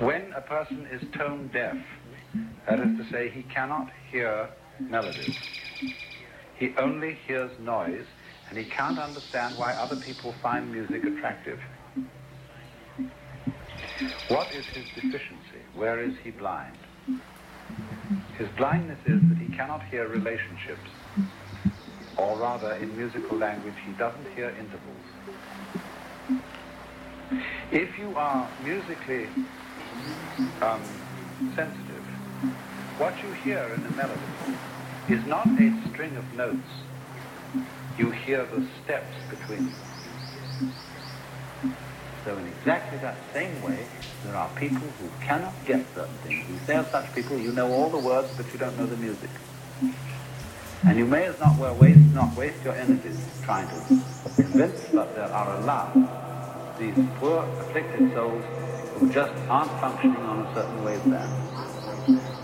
When a person is tone deaf, that is to say, he cannot hear melodies. He only hears noise, and he can't understand why other people find music attractive. What is his deficiency? Where is he blind? His blindness is that he cannot hear relationships, or rather, in musical language, he doesn't hear intervals. If you are musically um, sensitive, what you hear in a melody is not a string of notes. You hear the steps between them. So in exactly that same way, there are people who cannot get certain things. You say of such people, you know all the words, but you don't know the music. And you may as not well waste, not waste your energies trying to convince, but there are a lot these poor, afflicted souls who just aren't functioning on a certain waveband.